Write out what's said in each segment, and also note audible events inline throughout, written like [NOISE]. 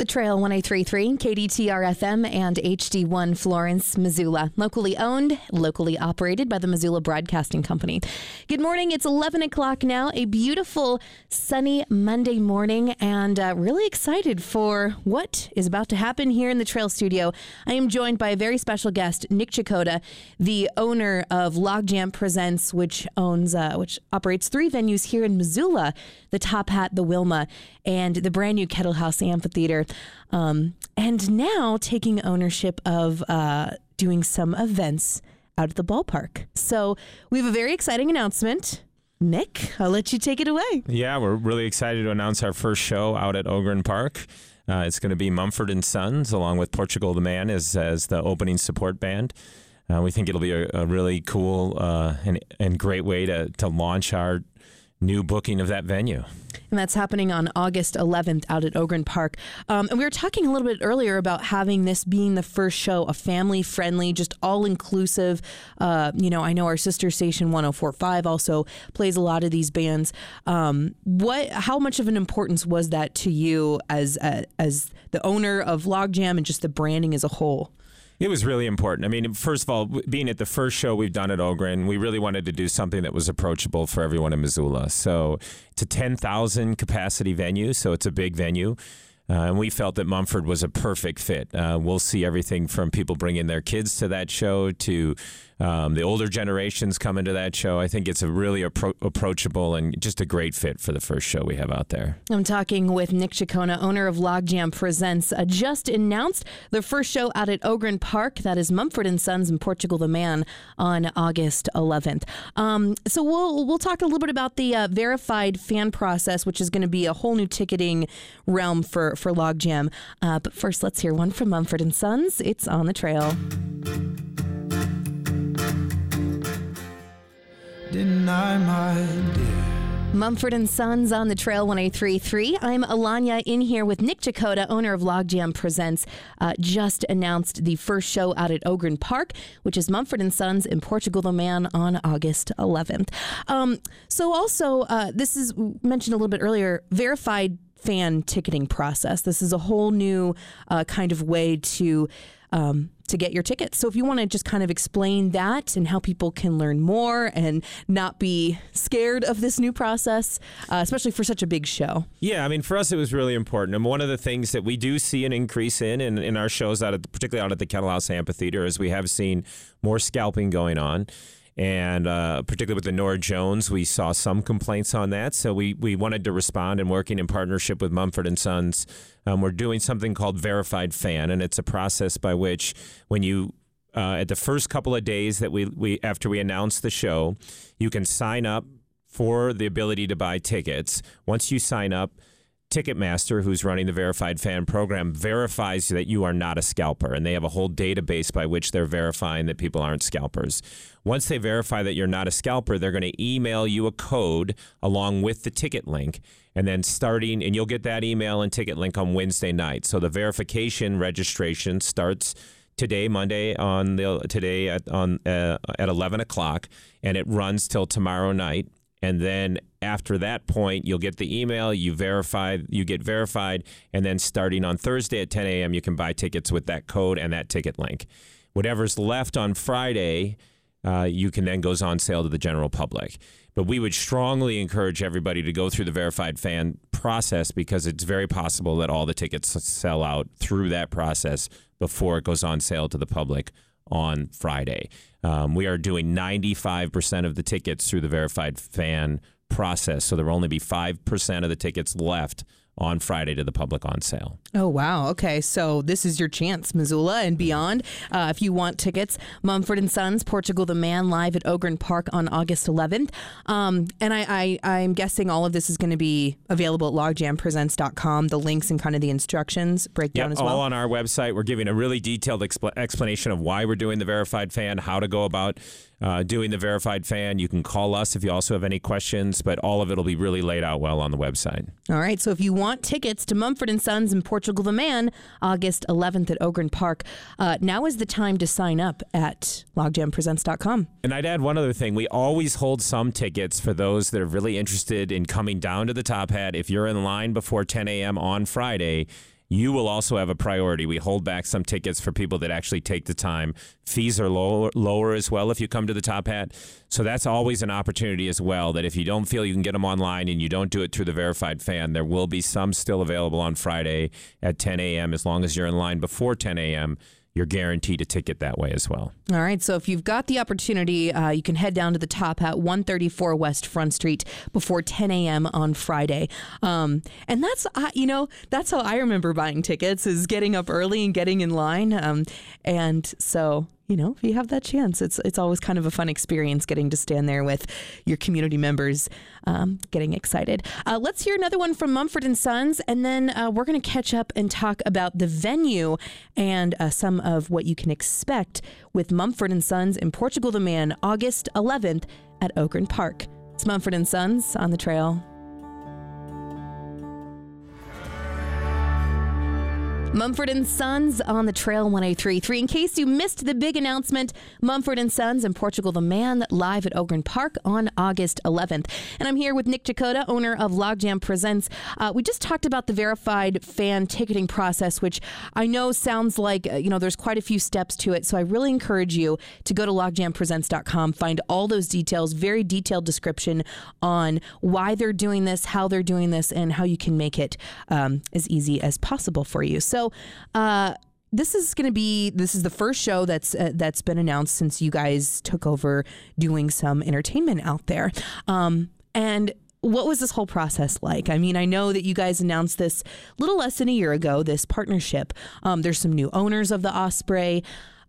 The Trail 1033, KDTR FM, and HD1 Florence, Missoula. Locally owned, locally operated by the Missoula Broadcasting Company. Good morning. It's 11 o'clock now. A beautiful, sunny Monday morning, and uh, really excited for what is about to happen here in the Trail Studio. I am joined by a very special guest, Nick Checota, the owner of Logjam Presents, which owns, uh, which operates three venues here in Missoula the Top Hat, the Wilma, and the brand new Kettle House Amphitheater. Um, and now taking ownership of uh, doing some events out at the ballpark. So we have a very exciting announcement. Nick, I'll let you take it away. Yeah, we're really excited to announce our first show out at Ogren Park. Uh, it's going to be Mumford and Sons, along with Portugal the Man as, as the opening support band. Uh, we think it'll be a, a really cool uh, and, and great way to, to launch our new booking of that venue. And that's happening on August 11th out at Ogren Park. Um, and we were talking a little bit earlier about having this being the first show, a family friendly, just all inclusive. Uh, you know, I know our sister station 1045 also plays a lot of these bands. Um, what, how much of an importance was that to you as, uh, as the owner of Logjam and just the branding as a whole? It was really important. I mean, first of all, being at the first show we've done at Ogren, we really wanted to do something that was approachable for everyone in Missoula. So it's a 10,000 capacity venue, so it's a big venue. Uh, and we felt that Mumford was a perfect fit. Uh, we'll see everything from people bringing their kids to that show to um, the older generations come into that show. I think it's a really appro- approachable and just a great fit for the first show we have out there. I'm talking with Nick Checota, owner of Logjam Presents. Uh, just announced the first show out at Ogren Park. That is Mumford and Sons and Portugal the Man on August 11th. Um, so we'll we'll talk a little bit about the uh, verified fan process, which is going to be a whole new ticketing realm for for Logjam. Uh, but first, let's hear one from Mumford and Sons. It's on the trail. Deny my dear. Mumford and Sons on the Trail 1033. I'm Alanya in here with Nick Checota, owner of Logjam Presents. Uh, just announced the first show out at Ogren Park, which is Mumford and Sons in Portugal the Man on August 11th. Um, so also, uh, this is mentioned a little bit earlier, verified fan ticketing process. This is a whole new uh, kind of way to um, to get your tickets. So if you want to just kind of explain that and how people can learn more and not be scared of this new process, uh, especially for such a big show. Yeah, I mean, for us, it was really important. And one of the things that we do see an increase in, in, in our shows, out at, particularly out at the Kettle House Amphitheater, is we have seen more scalping going on and uh, particularly with the Norah Jones, we saw some complaints on that. So we, we wanted to respond and working in partnership with Mumford and Sons, um, we're doing something called verified fan, and it's a process by which when you uh, at the first couple of days that we, we after we announce the show, you can sign up for the ability to buy tickets. Once you sign up, Ticketmaster, who's running the verified fan program, verifies that you are not a scalper. And they have a whole database by which they're verifying that people aren't scalpers. Once they verify that you're not a scalper, they're going to email you a code along with the ticket link. And then starting, and you'll get that email and ticket link on Wednesday night. So the verification registration starts today, Monday on the today at on uh, at eleven o'clock, and it runs till tomorrow night. And then after that point, you'll get the email, you verify, you get verified, and then starting on Thursday at 10 a.m., you can buy tickets with that code and that ticket link. Whatever's left on Friday, uh, you can then goes on sale to the general public. But we would strongly encourage everybody to go through the verified fan process because it's very possible that all the tickets sell out through that process before it goes on sale to the public on Friday. Um, we are doing 95% of the tickets through the verified fan process. So there will only be 5% of the tickets left on Friday to the public on sale. Oh, wow. Okay. So this is your chance, Missoula and beyond. Uh, if you want tickets, Mumford and Sons, Portugal the Man, live at Ogren Park on August 11th. Um, and I, I, am guessing all of this is going to be available at logjampresents.com, the links and kind of the instructions breakdown yep, as well. all on our website. We're giving a really detailed expl- explanation of why we're doing the verified fan, how to go about uh, doing the verified fan. You can call us if you also have any questions, but all of it will be really laid out well on the website. All right. So if you want tickets to Mumford and Sons and Portugal the Man, August 11th at Ogren Park, uh, now is the time to sign up at logjampresents.com. And I'd add one other thing. We always hold some tickets for those that are really interested in coming down to the Top Hat. If you're in line before 10 a.m. on Friday, you will also have a priority. We hold back some tickets for people that actually take the time. Fees are lower, lower as well if you come to the Top Hat. So that's always an opportunity as well. That if you don't feel you can get them online and you don't do it through the verified fan, there will be some still available on Friday at 10 a.m. as long as you're in line before 10 a.m you're guaranteed a ticket that way as well. All right. So if you've got the opportunity, uh, you can head down to the Top Hat 134 West Front Street before 10 a.m. on Friday. Um, and that's, uh, you know, that's how I remember buying tickets is getting up early and getting in line. Um, and so you know, if you have that chance, it's it's always kind of a fun experience getting to stand there with your community members, um, getting excited. Uh, let's hear another one from Mumford and Sons, and then uh, we're going to catch up and talk about the venue and uh, some of what you can expect with Mumford and Sons in Portugal the Man, August 11th at Ogren Park. It's Mumford and Sons on the trail. Mumford and Sons on the Trail 1033. In case you missed the big announcement, Mumford and Sons in Portugal the Man live at Ogren Park on August 11th. And I'm here with Nick Checota, owner of Logjam Presents. Uh, we just talked about the verified fan ticketing process, which I know sounds like, uh, you know, there's quite a few steps to it. So I really encourage you to go to logjampresents.com, find all those details, very detailed description on why they're doing this, how they're doing this, and how you can make it um, as easy as possible for you. So so, uh, this is going to be this is the first show that's uh, that's been announced since you guys took over doing some entertainment out there. Um, and what was this whole process like? I mean, I know that you guys announced this little less than a year ago, this partnership. Um, there's some new owners of the Osprey.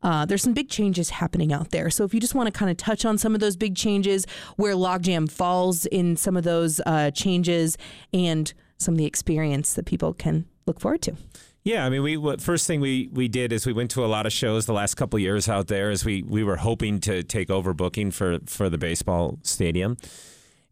Uh, there's some big changes happening out there. So if you just want to kind of touch on some of those big changes, where Logjam falls in some of those uh, changes, and some of the experience that people can look forward to. Yeah, I mean, we first thing we we did is we went to a lot of shows the last couple years out there. As we we were hoping to take over booking for for the baseball stadium,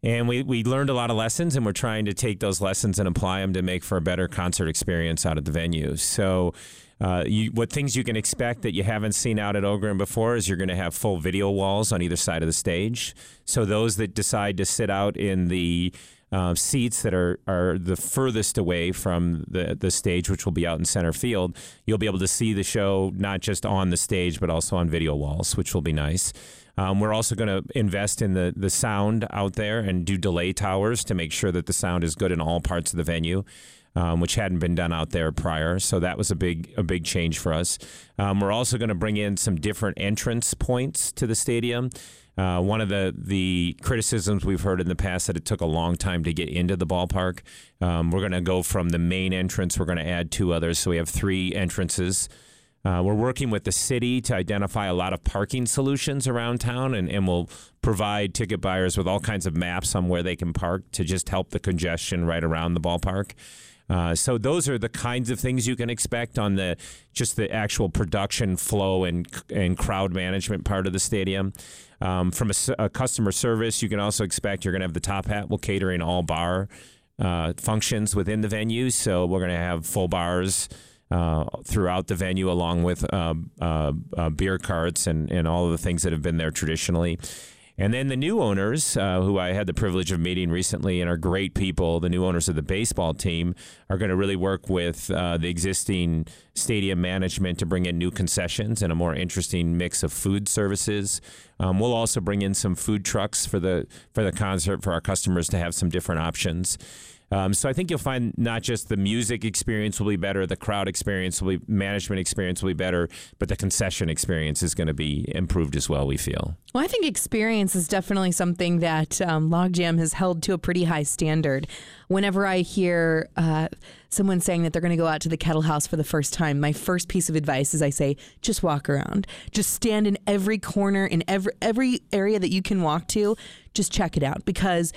and we we learned a lot of lessons, and we're trying to take those lessons and apply them to make for a better concert experience out at the venue. So. Uh, you, what things you can expect that you haven't seen out at Ogren before is you're going to have full video walls on either side of the stage. So those that decide to sit out in the uh, seats that are, are the furthest away from the, the stage, which will be out in center field, you'll be able to see the show not just on the stage, but also on video walls, which will be nice. Um, we're also going to invest in the, the sound out there and do delay towers to make sure that the sound is good in all parts of the venue. Um, which hadn't been done out there prior. So that was a big a big change for us. Um, we're also going to bring in some different entrance points to the stadium. Uh, one of the the criticisms we've heard in the past that it took a long time to get into the ballpark. Um, we're going to go from the main entrance. We're going to add two others, so we have three entrances. Uh, we're working with the city to identify a lot of parking solutions around town, and, and we'll provide ticket buyers with all kinds of maps on where they can park to just help the congestion right around the ballpark. Uh, so those are the kinds of things you can expect on the just the actual production flow and and crowd management part of the stadium. Um, from a, a, customer service, you can also expect you're going to have the top hat will catering all bar uh, functions within the venue. So we're going to have full bars. Uh, throughout the venue, along with uh, uh, uh, beer carts and, and all of the things that have been there traditionally. And then the new owners, uh, who I had the privilege of meeting recently and are great people, the new owners of the baseball team, are going to really work with uh, the existing stadium management to bring in new concessions and a more interesting mix of food services. Um, we'll also bring in some food trucks for the for the concert for our customers to have some different options. Um, so I think you'll find not just the music experience will be better, the crowd experience will be, management experience will be better, but the concession experience is going to be improved as well. We feel. Well, I think experience is definitely something that um, Logjam has held to a pretty high standard. Whenever I hear uh, someone saying that they're going to go out to the Kettle House for the first time, my first piece of advice is I say, just walk around, just stand in every corner in every every area that you can walk to, just check it out because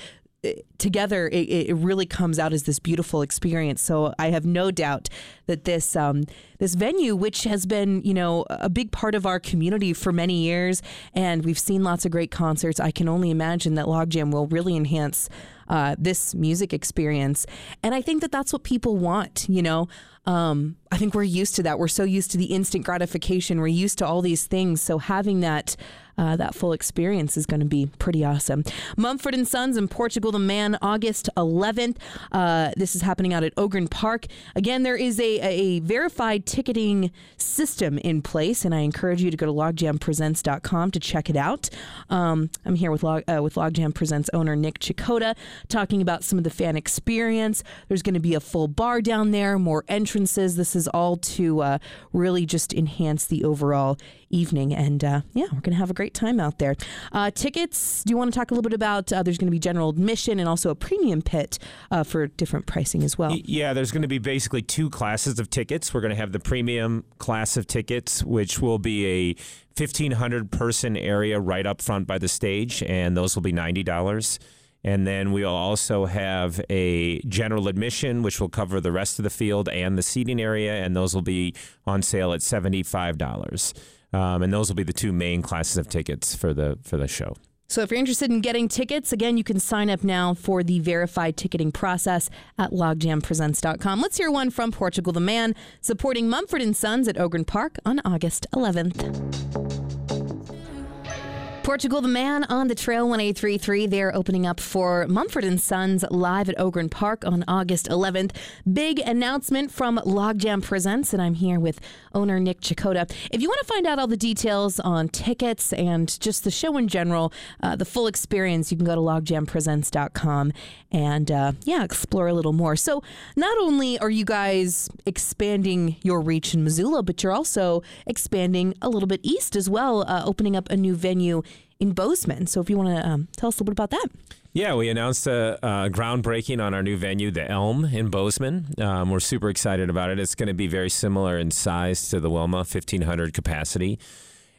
together it, it, really comes out as this beautiful experience. So i have no doubt that this um, this venue which has been you know a big part of our community for many years and we've seen lots of great concerts i can only imagine that logjam will really enhance uh, this music experience. And i think that that's what people want you know Um, I think we're used to that. We're so used to the instant gratification. We're used to all these things. So having that uh, that full experience is going to be pretty awesome. Mumford and Sons in Portugal the Man, August 11th. Uh, this is happening out at Ogren Park. Again, there is a, a verified ticketing system in place, and I encourage you to go to logjampresents.com to check it out. Um, I'm here with Log, uh, with Logjam Presents owner Nick Checota talking about some of the fan experience. There's going to be a full bar down there, more entrances. This is all to uh, really just enhance the overall evening. And uh, yeah, we're going to have a great time out there. Uh, tickets, do you want to talk a little bit about? Uh, there's going to be general admission and also a premium pit uh, for different pricing as well. Yeah, there's going to be basically two classes of tickets. We're going to have the premium class of tickets, which will be a 1,500 person area right up front by the stage, and those will be $90. And then we'll also have a general admission, which will cover the rest of the field and the seating area, and those will be on sale at $75. Um, and those will be the two main classes of tickets for the for the show. So if you're interested in getting tickets, again, you can sign up now for the verified ticketing process at logjampresents.com. Let's hear one from Portugal the Man, supporting Mumford and Sons at Ogren Park on August 11th. Portugal the Man on the Trail 1833. They're opening up for Mumford and Sons live at Ogren Park on August 11th. Big announcement from Logjam Presents, and I'm here with owner Nick Checota. If you want to find out all the details on tickets and just the show in general, uh, the full experience, you can go to logjampresents.com and uh, yeah, explore a little more. So not only are you guys expanding your reach in Missoula, but you're also expanding a little bit east as well, uh, opening up a new venue in Bozeman. So if you want to um, tell us a little bit about that. Yeah, we announced a, a, groundbreaking on our new venue, the Elm in Bozeman. Um, we're super excited about it. It's going to be very similar in size to the Wilma, 1,500 capacity.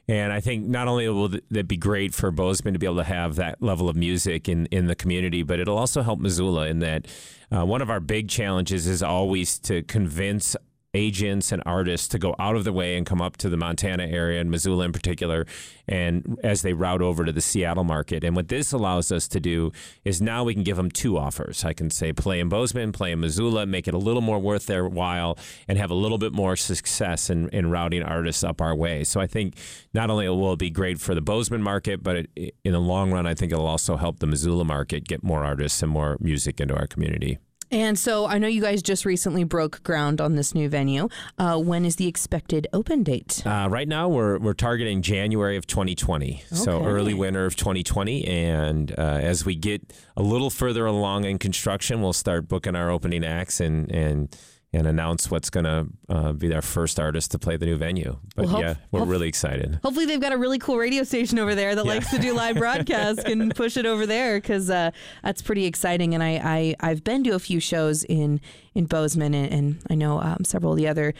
And I think not only will that be great for Bozeman to be able to have that level of music in, in the community, but it'll also help Missoula in that uh, one of our big challenges is always to convince agents and artists to go out of the way and come up to the Montana area and Missoula in particular, and as they route over to the Seattle market. And what this allows us to do is now we can give them two offers. I can say play in Bozeman, play in Missoula, make it a little more worth their while, and have a little bit more success in, in routing artists up our way. So I think not only will it be great for the Bozeman market, but it, in the long run, I think it'll also help the Missoula market get more artists and more music into our community. And so I know you guys just recently broke ground on this new venue. Uh, when is the expected open date? Uh, right now, we're, we're targeting January of 2020. Okay. So early winter of 2020. And uh, as we get a little further along in construction, we'll start booking our opening acts and, and and announce what's going to uh, be their first artist to play the new venue. But well, hope, yeah, we're hope, really excited. Hopefully, they've got a really cool radio station over there that yeah. likes to do live broadcasts and [LAUGHS] push it over there because uh, that's pretty exciting. And I, I have been to a few shows in in Bozeman, and, and I know um, several of the other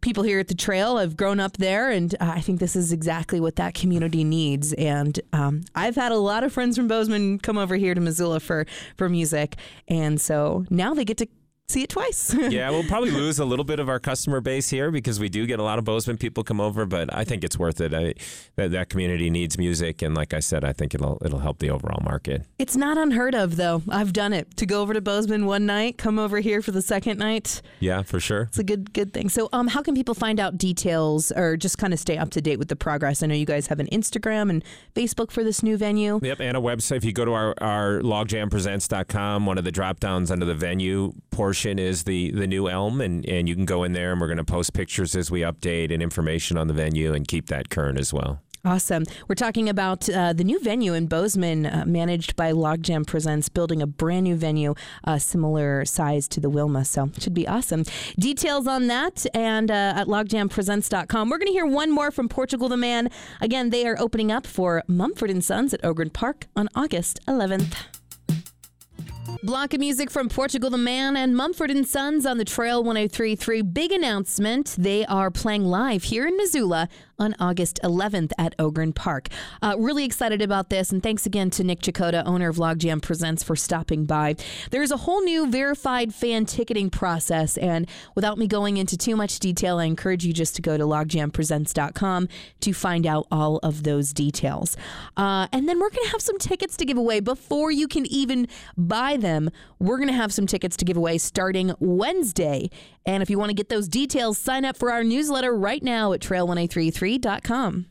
people here at the trail have grown up there, and uh, I think this is exactly what that community needs. And um, I've had a lot of friends from Bozeman come over here to Missoula for for music, and so now they get to see it twice. [LAUGHS] yeah, we'll probably lose a little bit of our customer base here because we do get a lot of Bozeman people come over, but I think it's worth it. I, that that community needs music, and like I said, I think it'll it'll help the overall market. It's not unheard of, though. I've done it to go over to Bozeman one night, come over here for the second night. Yeah, for sure. It's a good good thing. So, um, how can people find out details or just kind of stay up to date with the progress? I know you guys have an Instagram and Facebook for this new venue. Yep, and a website. If you go to our our logjampresents.com, one of the drop downs under the venue portion is the the new Elm, and and you can go in there, and we're going to post pictures as we update and information on the venue, and keep that current as well. Awesome. We're talking about uh, the new venue in Bozeman, uh, managed by Logjam Presents, building a brand new venue, uh, similar size to the Wilma. So it should be awesome. Details on that and uh, at logjampresents.com. We're going to hear one more from Portugal the Man. Again, they are opening up for Mumford Sons at Ogren Park on August 11th. Block of music from Portugal the Man and Mumford and Sons on the Trail 1033. Big announcement. They are playing live here in Missoula on August 11th at Ogren Park. Uh, really excited about this, and thanks again to Nick Checota, owner of Logjam Presents, for stopping by. There's a whole new verified fan ticketing process, and without me going into too much detail, I encourage you just to go to logjampresents.com to find out all of those details. Uh, and then we're going to have some tickets to give away before you can even buy them. We're going to have some tickets to give away starting Wednesday. And if you want to get those details, sign up for our newsletter right now at trail1033.com.